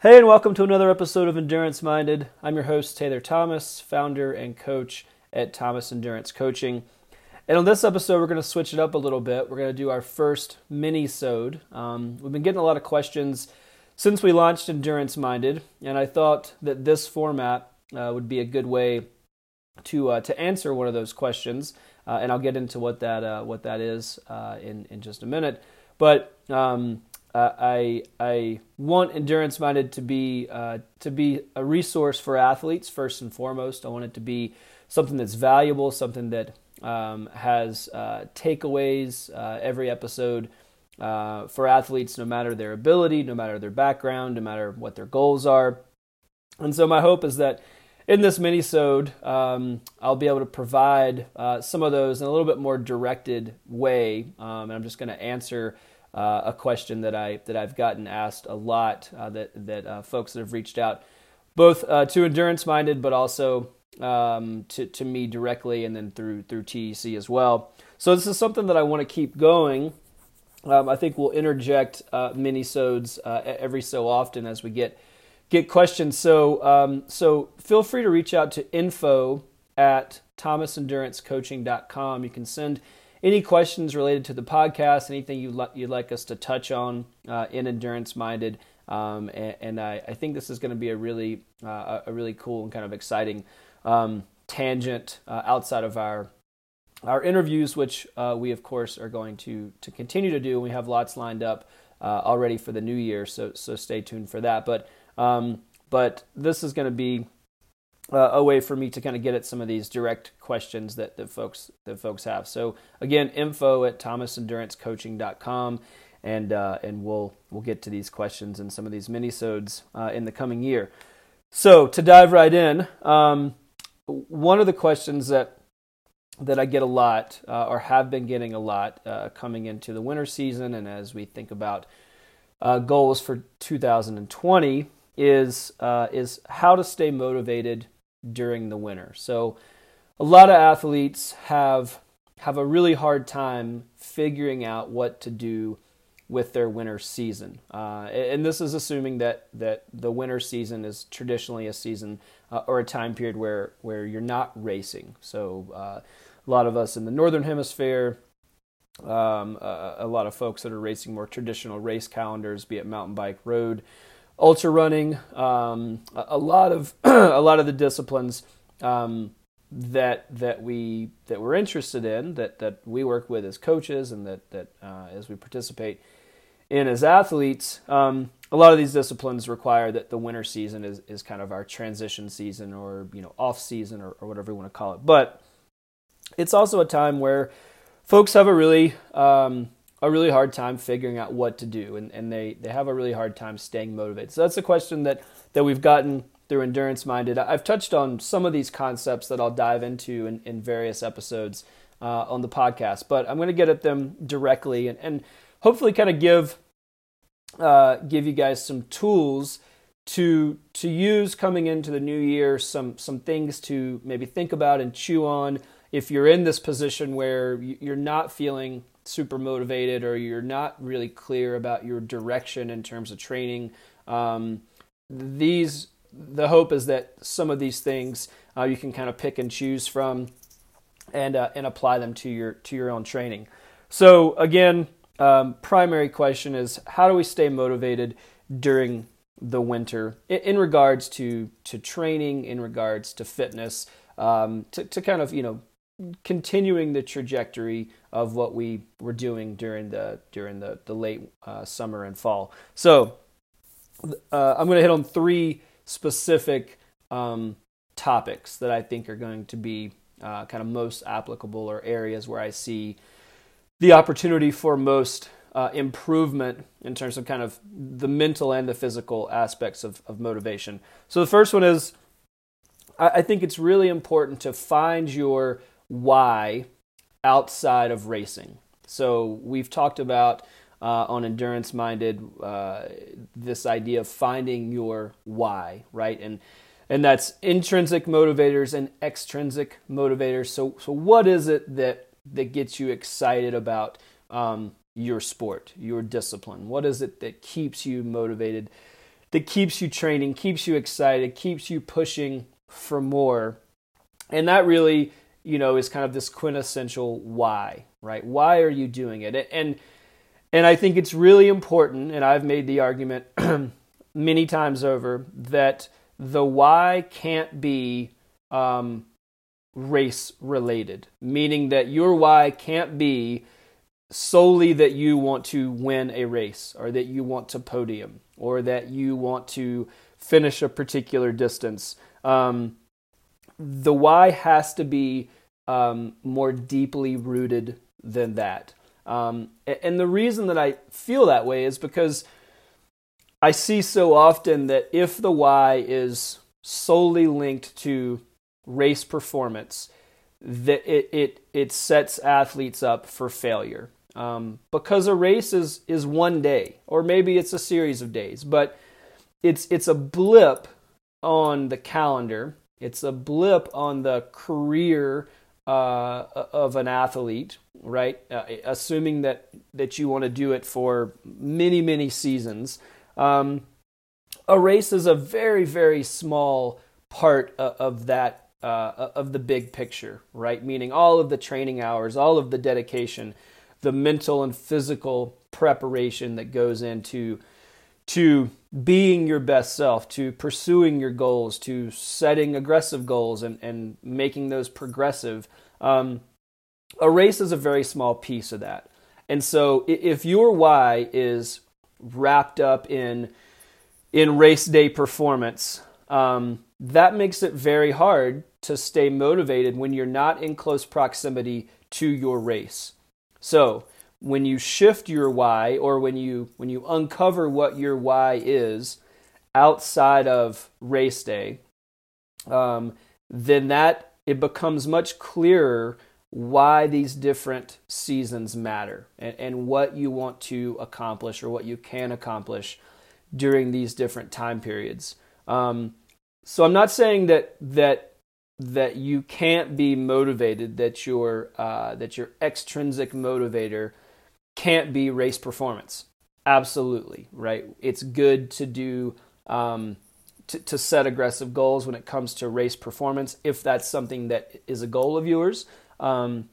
Hey, and welcome to another episode of Endurance Minded. I'm your host, Taylor Thomas, founder and coach at Thomas Endurance Coaching. And on this episode, we're going to switch it up a little bit. We're going to do our first mini-sode. Um, we've been getting a lot of questions since we launched Endurance Minded, and I thought that this format uh, would be a good way to uh, to answer one of those questions. Uh, and I'll get into what that uh, what that is uh, in in just a minute. But um, uh, I I want endurance minded to be uh, to be a resource for athletes first and foremost. I want it to be something that's valuable, something that um, has uh, takeaways uh, every episode uh, for athletes, no matter their ability, no matter their background, no matter what their goals are. And so my hope is that in this mini-sode, um, I'll be able to provide uh, some of those in a little bit more directed way. Um, and I'm just going to answer uh, a question that I that I've gotten asked a lot uh, that that uh, folks that have reached out, both uh, to endurance minded, but also um, to to me directly, and then through through TEC as well. So this is something that I want to keep going. Um, I think we'll interject uh, mini-sodes uh, every so often as we get get questions. So um, so feel free to reach out to info at thomasendurancecoaching.com. You can send any questions related to the podcast, anything you'd, li- you'd like us to touch on uh, in Endurance Minded. Um, and, and I, I, think this is going to be a really, uh, a really cool and kind of exciting um, tangent uh, outside of our our interviews, which uh, we of course are going to to continue to do. We have lots lined up uh, already for the new year, so so stay tuned for that. But um, but this is going to be uh, a way for me to kind of get at some of these direct questions that, that folks that folks have. So again, info at thomasendurancecoaching.com, and uh, and we'll we'll get to these questions and some of these minisodes uh, in the coming year. So to dive right in, um, one of the questions that that I get a lot uh, or have been getting a lot uh, coming into the winter season, and as we think about uh, goals for 2020 is is how to stay motivated during the winter. So a lot of athletes have have a really hard time figuring out what to do with their winter season. Uh, and this is assuming that, that the winter season is traditionally a season uh, or a time period where, where you're not racing. So uh, a lot of us in the northern hemisphere, um, a lot of folks that are racing more traditional race calendars, be it mountain bike, road, ultra running, um, a, lot of a lot of the disciplines um, that that we that we're interested in, that that we work with as coaches, and that that uh, as we participate in as athletes. Um, a lot of these disciplines require that the winter season is, is kind of our transition season or you know off season or, or whatever you want to call it. But it's also a time where folks have a really um, a really hard time figuring out what to do and, and they, they have a really hard time staying motivated. So that's a question that, that we've gotten through Endurance Minded. I've touched on some of these concepts that I'll dive into in, in various episodes uh, on the podcast, but I'm going to get at them directly and, and hopefully kind of give uh, give you guys some tools to to use coming into the new year, some some things to maybe think about and chew on if you're in this position where you're not feeling super motivated or you're not really clear about your direction in terms of training, um, these the hope is that some of these things uh, you can kind of pick and choose from and uh, and apply them to your to your own training. So again, um, primary question is how do we stay motivated during the winter in, regards to to training, in regards to fitness, um, to to kind of you know continuing the trajectory of what we were doing during the during the the late uh, summer and fall. So uh, I'm going to hit on three specific um, topics that I think are going to be uh, kind of most applicable or areas where I see the opportunity for most uh, improvement in terms of kind of the mental and the physical aspects of, of motivation. So the first one is I, I think it's really important to find your why outside of racing. So we've talked about uh, on endurance minded uh, this idea of finding your why, right? And and that's intrinsic motivators and extrinsic motivators. So so what is it that that gets you excited about um, your sport, your discipline? What is it that keeps you motivated that keeps you training, keeps you excited, keeps you pushing for more. And that really, you know, is kind of this quintessential why, right? Why are you doing it? And and I think it's really important, and I've made the argument many times over that the why can't be um, race related, meaning that your why can't be solely that you want to win a race or that you want to podium or that you want to finish a particular distance. Um, the why has to be um, more deeply rooted than that. Um, and the reason that I feel that way is because I see so often that if the why is solely linked to race performance, that it, it, it sets athletes up for failure. Um, because a race is, is one day, or maybe it's a series of days, but it's, it's a blip on the calendar. It's a blip on the career uh, of an athlete, right? Uh, assuming that that you want to do it for many many seasons. Um, a race is a very very small part of that uh, of the big picture, right? Meaning all of the training hours, all of the dedication, the mental and physical preparation that goes into to being your best self, to pursuing your goals, to setting aggressive goals and, and making those progressive. Um, a race is a very small piece of that. And so if your why is wrapped up in in race day performance, um, that makes it very hard to stay motivated when you're not in close proximity to your race. So when you shift your why or when you when you uncover what your why is outside of race day um, then that it becomes much clearer why these different seasons matter and, and what you want to accomplish or what you can accomplish during these different time periods. Um, so i'm not saying that that that you can't be motivated that your uh, that your extrinsic motivator can't be race performance. Absolutely, right? It's good to do um, to, to set aggressive goals when it comes to race performance if that's something that is a goal of yours. Um,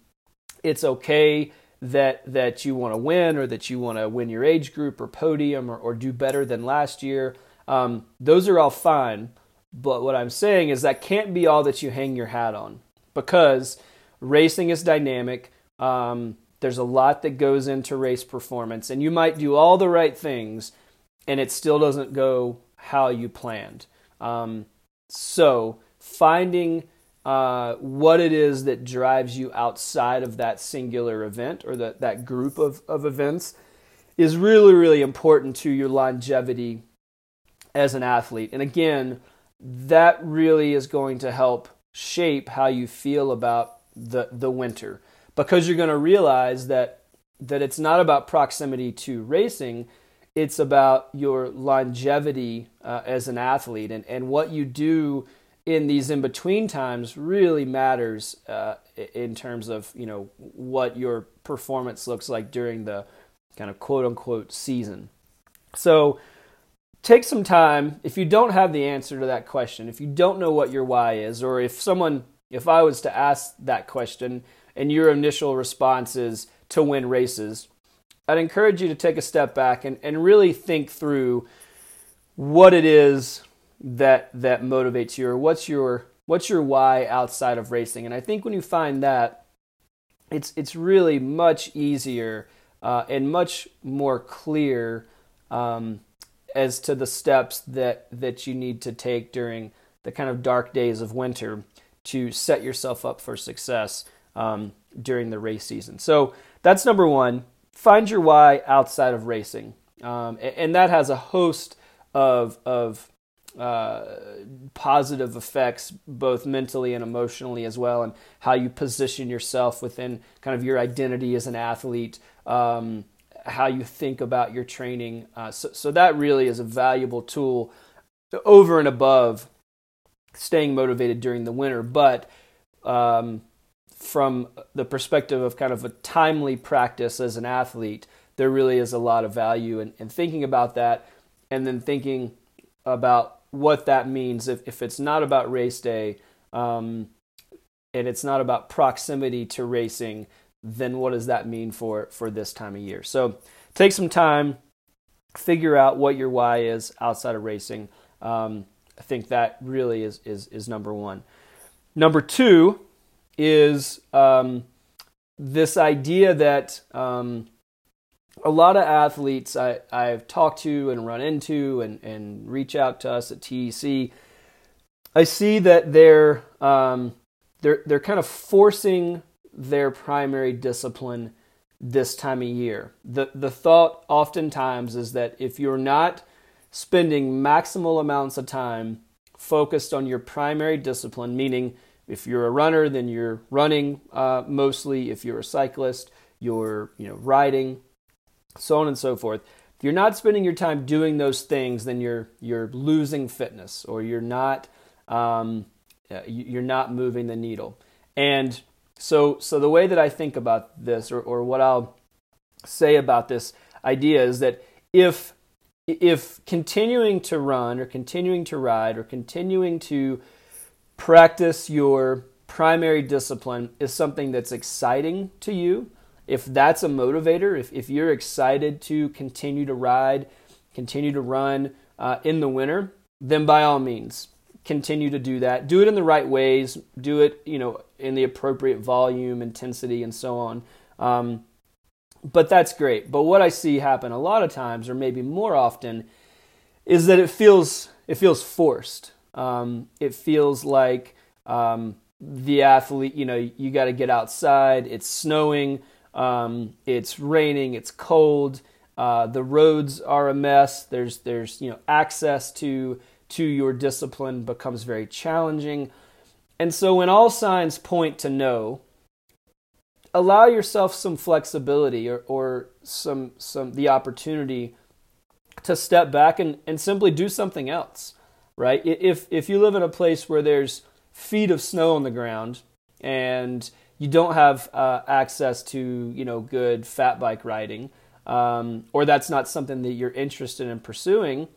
it's okay that that you want to win or that you want to win your age group or podium or, or do better than last year. Um, those are all fine, but what I'm saying is that can't be all that you hang your hat on because racing is dynamic. Um, there's a lot that goes into race performance, and you might do all the right things, and it still doesn't go how you planned. Um, so, finding uh, what it is that drives you outside of that singular event or that, that group of, of events is really, really important to your longevity as an athlete. And again, that really is going to help shape how you feel about the, the winter because you're going to realize that that it's not about proximity to racing it's about your longevity uh, as an athlete. And, and what you do in these in between times really matters uh, in terms of you know what your performance looks like during the kind of quote unquote season. So take some time. If you don't have the answer to that question if you don't know what your why is or if someone if i was to ask that question and your initial response is to win races, I'd encourage you to take a step back and, and really think through what it is that that motivates you or what's your what's your why outside of racing. And I think when you find that, it's it's really much easier uh, and much more clear um, as to the steps that that you need to take during the kind of dark days of winter to set yourself up for success um, during the race season. So that's number one. Find your why outside of racing, um, and, and, that has a host of of uh, positive effects, both mentally and emotionally as well, and how you position yourself within kind of your identity as an athlete. Um, how you think about your training. Uh, so, so that really is a valuable tool over and above staying motivated during the winter. But um, from the perspective of kind of a timely practice as an athlete, there really is a lot of value in, in thinking about that and then thinking about what that means if, if it's not about race day um, and it's not about proximity to racing, then what does that mean for, for this time of year? So take some time, figure out what your why is outside of racing. Um, I think that really is, is, is number one. Number two is um, this idea that um, a lot of athletes I, I've talked to and run into and, and reach out to us at TEC, I see that they're, um, they're, they're kind of forcing their primary discipline this time of year. The, the thought oftentimes is that if you're not spending maximal amounts of time focused on your primary discipline, meaning if you're a runner, then you're running uh, mostly. If you're a cyclist, you're you know riding, so on and so forth. If you're not spending your time doing those things, then you're you're losing fitness, or you're not um, uh, you're not moving the needle. And so so the way that I think about this, or, or what I'll say about this idea, is that if if continuing to run or continuing to ride or continuing to practice your primary discipline is something that's exciting to you, if that's a motivator, if, if you're excited to continue to ride, continue to run uh, in the winter, then by all means, continue to do that. Do it in the right ways. Do it, you know, in the appropriate volume, intensity, and so on. Um, but that's great. But what I see happen a lot of times, or maybe more often, is that it feels it feels forced. Um, it feels like um, the athlete, you know, you got to get outside. It's snowing, um, it's raining, it's cold. Uh, the roads are a mess. There's there's you know access to to your discipline becomes very challenging. And so when all signs point to no, allow yourself some flexibility or, or some some the opportunity to step back and, and simply do something else right? If if you live in a place where there's feet of snow on the ground and you don't have uh, access to you know good fat bike riding, um, or that's not something that you're interested in pursuing,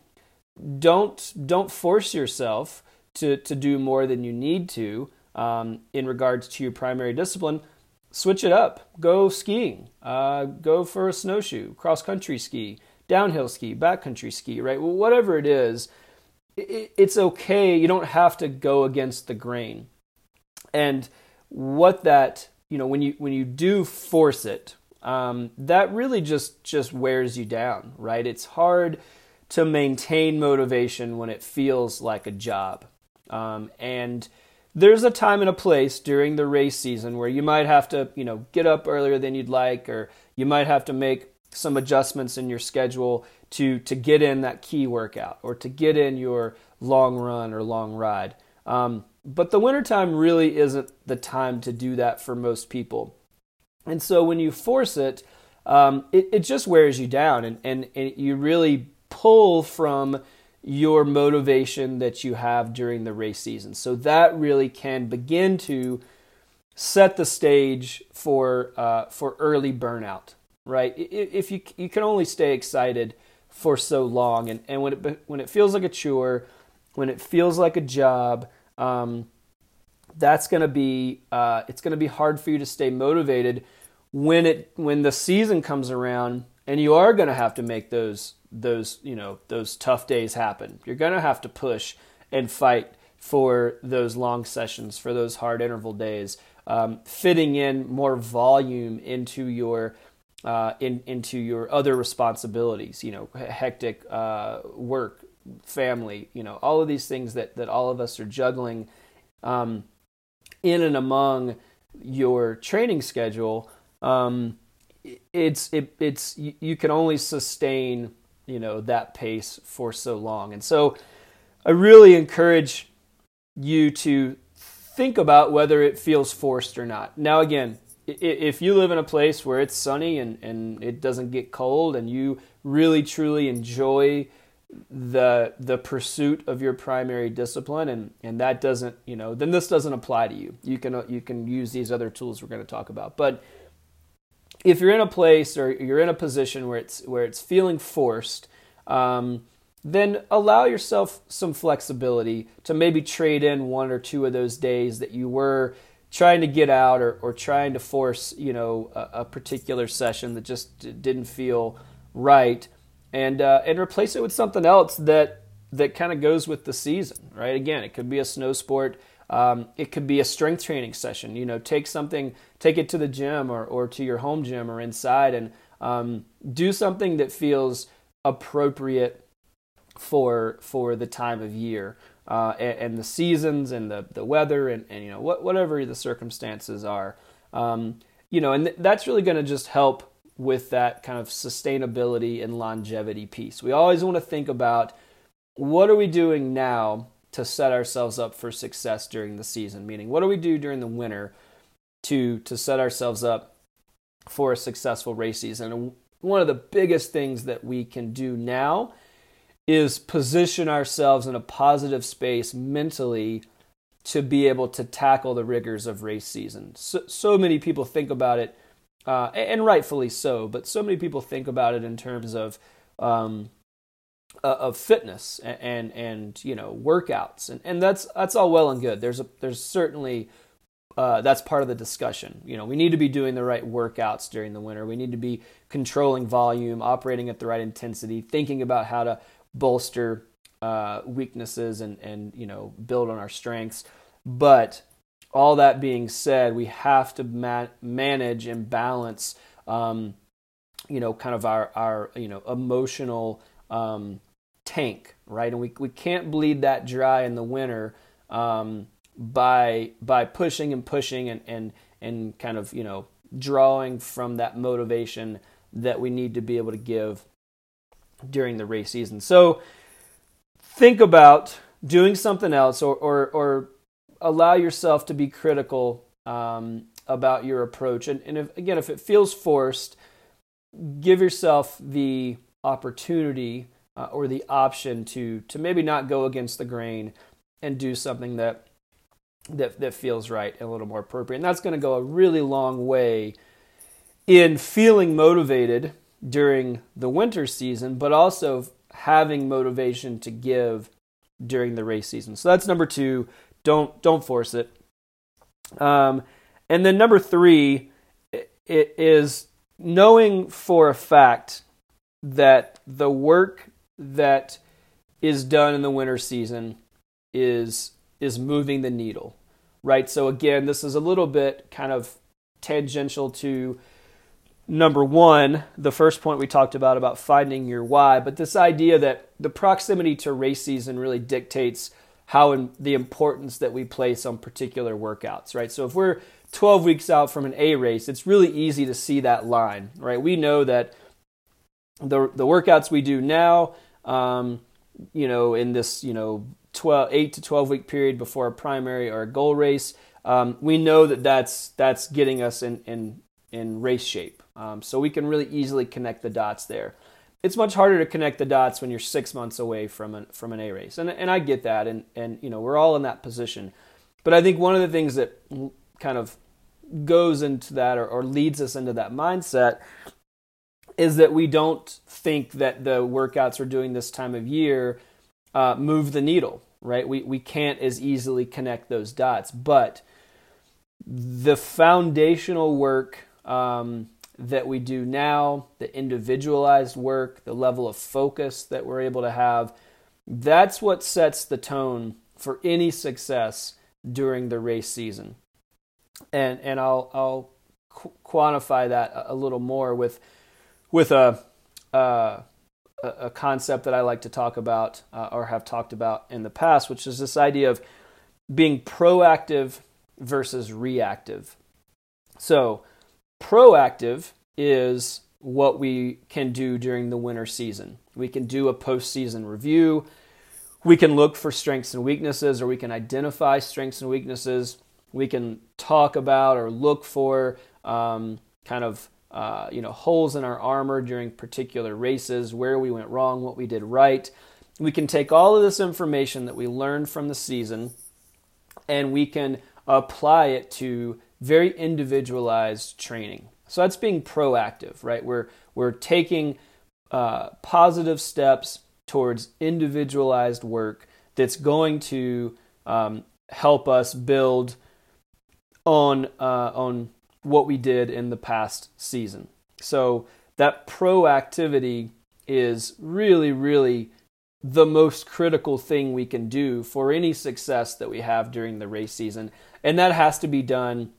don't don't force yourself to to do more than you need to um, in regards to your primary discipline. Switch it up. Go skiing. Uh, go for a snowshoe, cross country ski, downhill ski, backcountry ski. Right, well, whatever it is it's okay. You don't have to go against the grain. And what that, you know, when you when you do force it, um, that really just just wears you down, right? It's hard to maintain motivation when it feels like a job. Um, and there's a time and a place during the race season where you might have to, you know, get up earlier than you'd like, or you might have to make some adjustments in your schedule to to get in that key workout or to get in your long run or long ride. Um, but the wintertime really isn't the time to do that for most people. And so when you force it, um, it, it just wears you down and, and, and you really pull from your motivation that you have during the race season. So that really can begin to set the stage for uh, for early burnout, right? If you you can only stay excited for so long. And, and when, it, when it feels like a chore, when it feels like a job, um, that's going to be uh, it's going to be hard for you to stay motivated when it when the season comes around and you are going to have to make those those you know those tough days happen. You're going to have to push and fight for those long sessions, for those hard interval days, um, fitting in more volume into your uh, in, into your other responsibilities, you know, hectic uh, work, family, you know, all of these things that, that all of us are juggling um, in and among your training schedule. Um, it's it, it's you, you can only sustain you know that pace for so long, and so I really encourage you to think about whether it feels forced or not. Now, again, if you live in a place where it's sunny and, and it doesn't get cold and you really truly enjoy the the pursuit of your primary discipline and and that doesn't you know then this doesn't apply to you. You can you can use these other tools we're going to talk about. But if you're in a place or you're in a position where it's where it's feeling forced um, then allow yourself some flexibility to maybe trade in one or two of those days that you were trying to get out or, or trying to force you know a, a particular session that just didn't feel right. And uh, and replace it with something else that that kind of goes with the season right? Again it could be a snow sport. Um, it could be a strength training session you know take something take it to the gym or, or to your home gym or inside and um, do something that feels appropriate for for the time of year uh, and, and, the seasons and the, the weather and, and you know what, whatever the circumstances are. Um, you know, and th- that's really going to just help with that kind of sustainability and longevity piece. We always want to think about what are we doing now to set ourselves up for success during the season. Meaning, what do we do during the winter to to set ourselves up for a successful race season? And one of the biggest things that we can do now is position ourselves in a positive space mentally to be able to tackle the rigors of race season. So, so many people think about it, uh, and rightfully so, but so many people think about it in terms of um, uh, of fitness and, and, and you know workouts, and and that's that's all well and good. There's a there's certainly uh, that's part of the discussion. You know, we need to be doing the right workouts during the winter. We need to be controlling volume, operating at the right intensity, thinking about how to bolster uh, weaknesses and and you know build on our strengths. But all that being said, we have to ma- manage and balance, um, you know, kind of our our you know emotional um, tank, right? And we we can't bleed that dry in the winter um, by by pushing and pushing and and and kind of you know drawing from that motivation that we need to be able to give during the race season. So think about doing something else or, or, or allow yourself to be critical um, about your approach. And, and if, again, if it feels forced, give yourself the opportunity uh, or the option to, to maybe not go against the grain and do something that, that, that feels right and a little more appropriate. And that's going to go a really long way in feeling motivated during the winter season, but also having motivation to give during the race season. So that's number two. Don't don't force it. Um, and then number three it is knowing for a fact that the work that is done in the winter season is is moving the needle right so again this is a little bit kind of tangential to number one, the first point we talked about about finding your why, but this idea that the proximity to race season really dictates how in, the importance that we place on particular workouts, right? So if we're 12 weeks out from an A race, it's really easy to see that line, right? We know that the the workouts we do now, um, you know, in this you know 12 8 to 12 week period before a primary or a goal race, um, we know that that's that's getting us in in in race shape. Um, so we can really easily connect the dots there. It's much harder to connect the dots when you're six months away from an from an A race, and and I get that, and and you know we're all in that position. But I think one of the things that kind of goes into that or, or leads us into that mindset is that we don't think that the workouts we're doing this time of year uh, move the needle, right? We we can't as easily connect those dots, but the foundational work um, that we do now, the individualized work, the level of focus that we're able to have, that's what sets the tone for any success during the race season. And and I'll I'll qu- quantify that a, little more with with a uh, a concept that I like to talk about uh, or have talked about in the past, which is this idea of being proactive versus reactive. So, Proactive is what we can do during the winter season. We can do a postseason review. We can look for strengths and weaknesses, or we can identify strengths and weaknesses. We can talk about or look for um, kind of uh, you know holes in our armor during particular races, where we went wrong, what we did right. We can take all of this information that we learned from the season, and we can apply it to very individualized training. So that's being proactive, right? We're we're taking uh, positive steps towards individualized work that's going to um, help us build on uh, on what we did in the past season. So that proactivity is really, really the most critical thing we can do for any success that we have during the race season, and that has to be done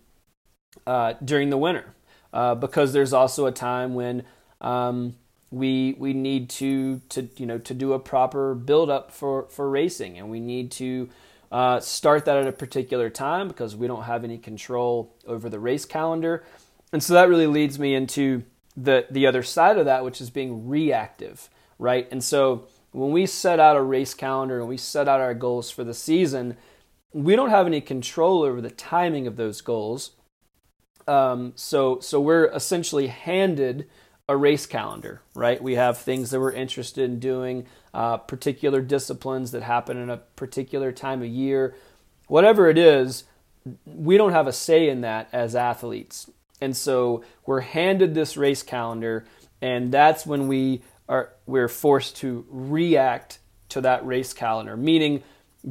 uh, during the winter uh, because there's also a time when um, we we need to to you know to do a proper build up for for racing, and we need to uh, start that at a particular time because we don't have any control over the race calendar, and so that really leads me into the the other side of that, which is being reactive, right? And so when we set out a race calendar and we set out our goals for the season, we don't have any control over the timing of those goals. Um, so so we're essentially handed a race calendar, right? We have things that we're interested in doing, uh, particular disciplines that happen in a particular time of year, whatever it is. We don't have a say in that as athletes. And so we're handed this race calendar, and that's when we are we're forced to react to that race calendar, meaning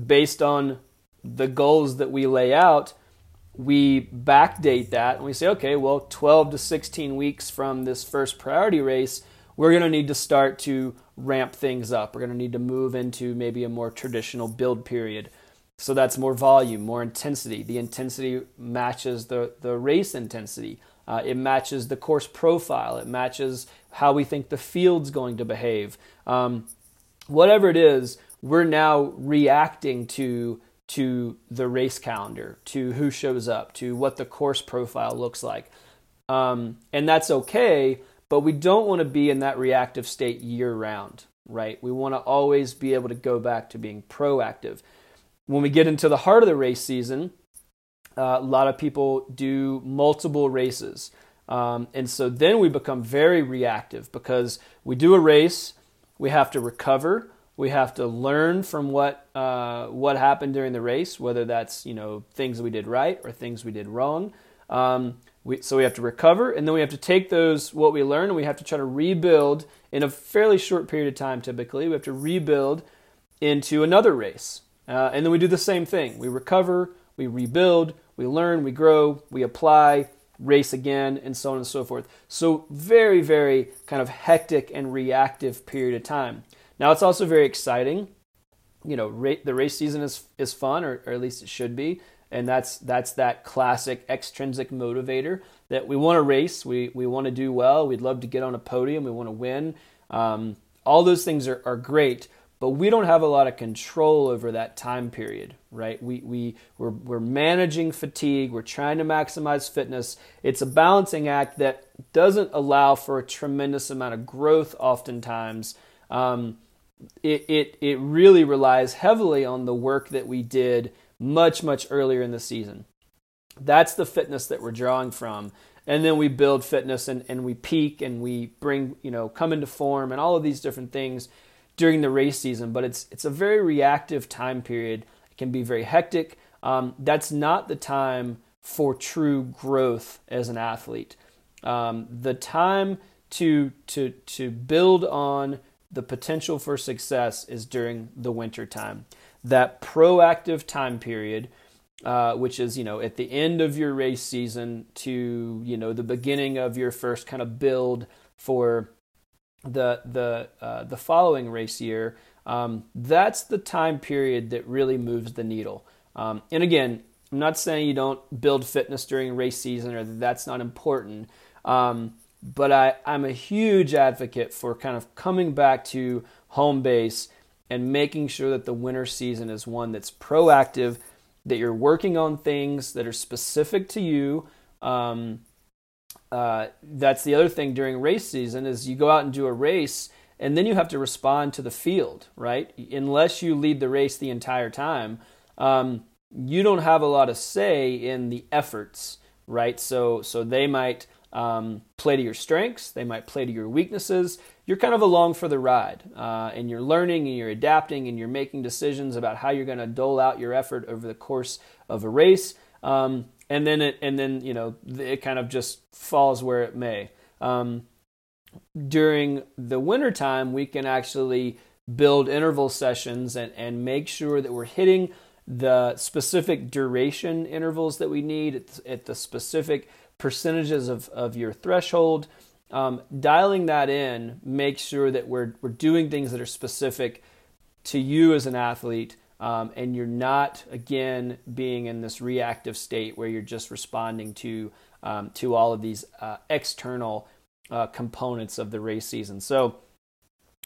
based on the goals that we lay out, we backdate that and we say, okay, well, 12 to 16 weeks from this first priority race, we're going to need to start to ramp things up. We're going to need to move into maybe a more traditional build period. So that's more volume, more intensity. The intensity matches the, the race intensity. Uh, it matches the course profile. It matches how we think the field's going to behave. Um, whatever it is, we're now reacting to to the race calendar, to who shows up, to what the course profile looks like. Um, and that's okay, but we don't want to be in that reactive state year round, right? We want to always be able to go back to being proactive when we get into the heart of the race season, uh, a lot of people do multiple races. Um, and so then we become very reactive because we do a race, we have to recover, we have to learn from what uh, what happened during the race, whether that's you know things we did right or things we did wrong. Um, we, so we have to recover, and then we have to take those what we learned, and we have to try to rebuild in a fairly short period of time. Typically, we have to rebuild into another race. Uh, and then we do the same thing. We recover, we rebuild, we learn, we grow, we apply, race again, and so on and so forth. So, very, very kind of hectic and reactive period of time. Now, it's also very exciting. You know, ra- the race season is, is fun, or, or at least it should be. And that's that's that classic extrinsic motivator that we want to race, we, we want to do well, we'd love to get on a podium, we want to win. Um, all those things are, are great, but we don't have a lot of control over that time period right we, we we're, we're managing fatigue we're trying to maximize fitness it's a balancing act that doesn't allow for a tremendous amount of growth oftentimes um, it, it, it really relies heavily on the work that we did much much earlier in the season that's the fitness that we're drawing from and then we build fitness and, and we peak and we bring you know come into form and all of these different things during the race season, but it's it's a very reactive time period. It can be very hectic. Um, that's not the time for true growth as an athlete. Um, the time to to to build on the potential for success is during the winter time. That proactive time period, uh, which is you know at the end of your race season to you know the beginning of your first kind of build for the the uh, the following race year, um, that's the time period that really moves the needle. Um, and again, I'm not saying you don't build fitness during race season or that that's not important. Um, but I, I'm a huge advocate for kind of coming back to home base and making sure that the winter season is one that's proactive, that you're working on things that are specific to you, um, uh, that's the other thing during race season is you go out and do a race and then you have to respond to the field right? Unless you lead the race the entire time um, you don't have a lot of say in the efforts right? So so they might um, play to your strengths. They might play to your weaknesses. You're kind of along for the ride uh, and you're learning and you're adapting and you're making decisions about how you're going to dole out your effort over the course of a race. Um, and then it and then you know it kind of just falls where it may. Um, during the wintertime, we can actually build interval sessions and, and make sure that we're hitting the specific duration intervals that we need at, at the specific percentages of, of your threshold. Um, dialing that in makes sure that we're, we're doing things that are specific to you as an athlete um, and you're not again being in this reactive state where you're just responding to um, to all of these uh, external uh, components of the race season. So,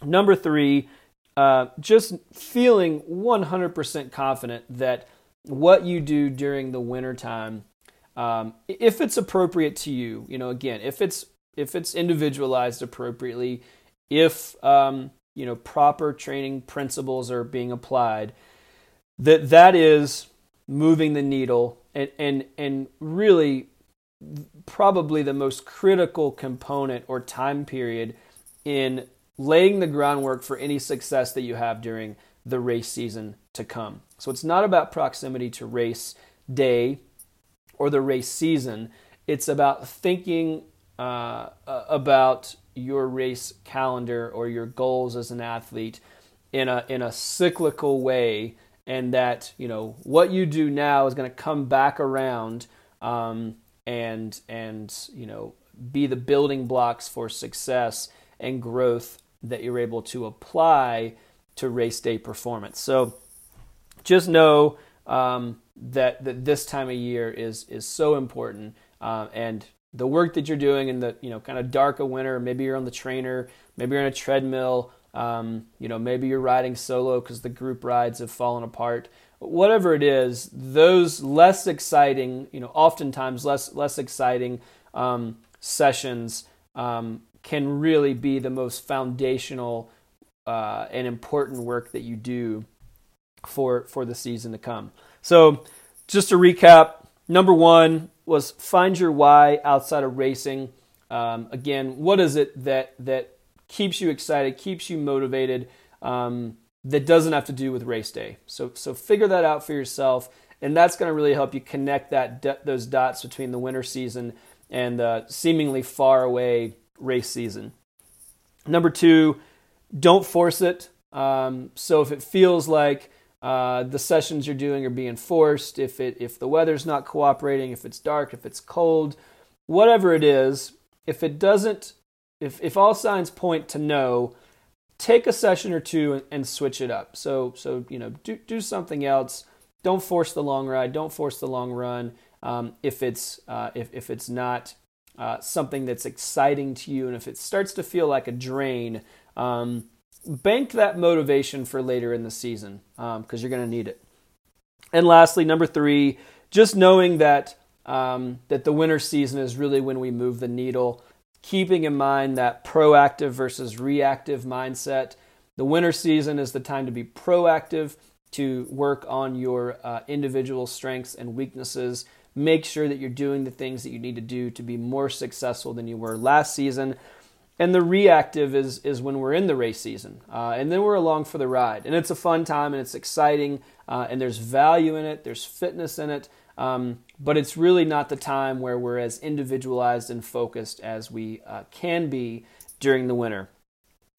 number three, uh, just feeling 100% confident that what you do during the wintertime, um, if it's appropriate to you, you know, again, if it's if it's individualized appropriately, if um, you know proper training principles are being applied, that that is moving the needle and and and really probably the most critical component or time period in laying the groundwork for any success that you have during the race season to come. So it's not about proximity to race day or the race season. It's about thinking uh, about your race calendar or your goals as an athlete in a in a cyclical way and that you know what you do now is going to come back around um, and and you know be the building blocks for success and growth that you're able to apply to race day performance. So just know um, that that this time of year is is so important, uh, and the work that you're doing in the you know kind of dark of winter. Maybe you're on the trainer, maybe you're on a treadmill. Um, you know, maybe you're riding solo because the group rides have fallen apart. Whatever it is, those less exciting, you know, oftentimes less less exciting um, sessions um, can really be the most foundational uh, and important work that you do for for the season to come. So, just to recap, number one was find your why outside of racing. Um, again, what is it that that keeps you excited, keeps you motivated, um, that doesn't have to do with race day. So, so figure that out for yourself, and that's going to really help you connect that those dots between the winter season and the seemingly far away race season. Number two, don't force it. Um, so if it feels like uh, the sessions you're doing are being forced, if it if the weather's not cooperating, if it's dark, if it's cold, whatever it is, if it doesn't if if all signs point to no, take a session or two and, and switch it up. So so you know do do something else. Don't force the long ride. Don't force the long run. Um, if it's uh, if if it's not uh, something that's exciting to you, and if it starts to feel like a drain, um, bank that motivation for later in the season because um, you're going to need it. And lastly, number three, just knowing that um, that the winter season is really when we move the needle keeping in mind that proactive versus reactive mindset. The winter season is the time to be proactive, to work on your uh, individual strengths and weaknesses. Make sure that you're doing the things that you need to do to be more successful than you were last season. And the reactive is is when we're in the race season, uh, and then we're along for the ride, and it's a fun time and it's exciting, uh, and there's value in it, there's fitness in it, um, but it's really not the time where we're as individualized and focused as we uh, can be during the winter.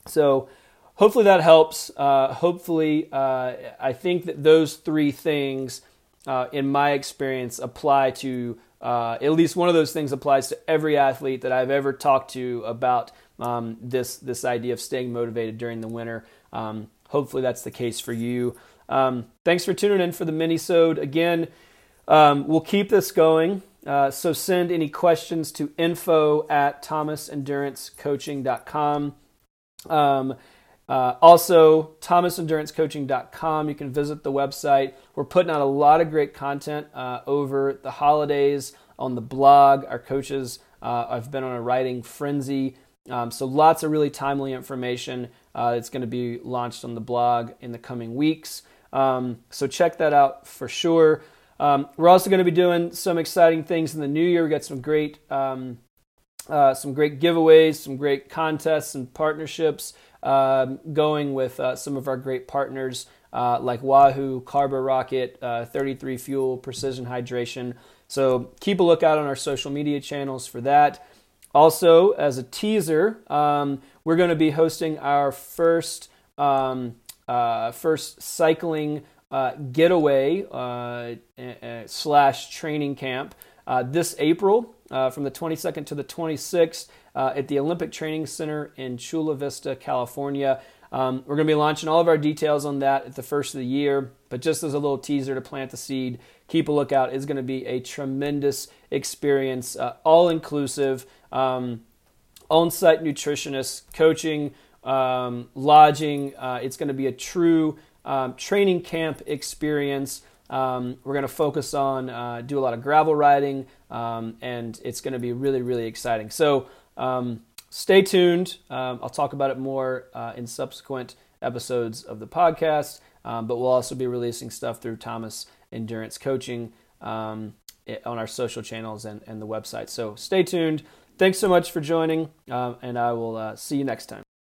So, hopefully that helps. Uh, hopefully, uh, I think that those three things, uh, in my experience, apply to uh, at least one of those things applies to every athlete that I've ever talked to about um, this this idea of staying motivated during the winter. Um, hopefully, that's the case for you. Um, thanks for tuning in for the mini-sode. Again, um, we'll keep this going. Uh, so send any questions to info at thomasendurancecoaching.com. Um, uh, also, thomasendurancecoaching.com. You can visit the website. We're putting out a lot of great content uh, over the holidays on the blog. Our coaches uh, have been on a writing frenzy. Um, so, lots of really timely information uh, that's going to be launched on the blog in the coming weeks. Um, so, check that out for sure. Um, we're also going to be doing some exciting things in the new year. We got some great, um, uh, some great giveaways, some great contests and partnerships um, going with uh, some of our great partners uh, like Wahoo, Carbo Rocket, uh, 33 Fuel, Precision Hydration. So keep a lookout on our social media channels for that. Also, as a teaser, um, we're going to be hosting our first um, uh, first cycling uh, getaway uh, slash training camp uh, this April uh, from the 22nd to the 26th at the Olympic Training Center in Chula Vista, California. Um, we're going to be launching all of our details on that at the first of the year, but just as a little teaser to plant the seed, keep a lookout. It's going to be a tremendous experience, uh, all inclusive, um, on site nutritionist, coaching, um, lodging. Uh, it's going to be a true um, training camp experience. Um, we're going to focus on uh, do a lot of gravel riding, um, and it's going to be really, really exciting. So um, stay tuned. I'll talk about it more uh, in subsequent episodes of the podcast, but we'll also be releasing stuff through Thomas Endurance Coaching on our social channels and, and the website. So stay tuned. Thanks so much for joining, and I will uh, see you next time.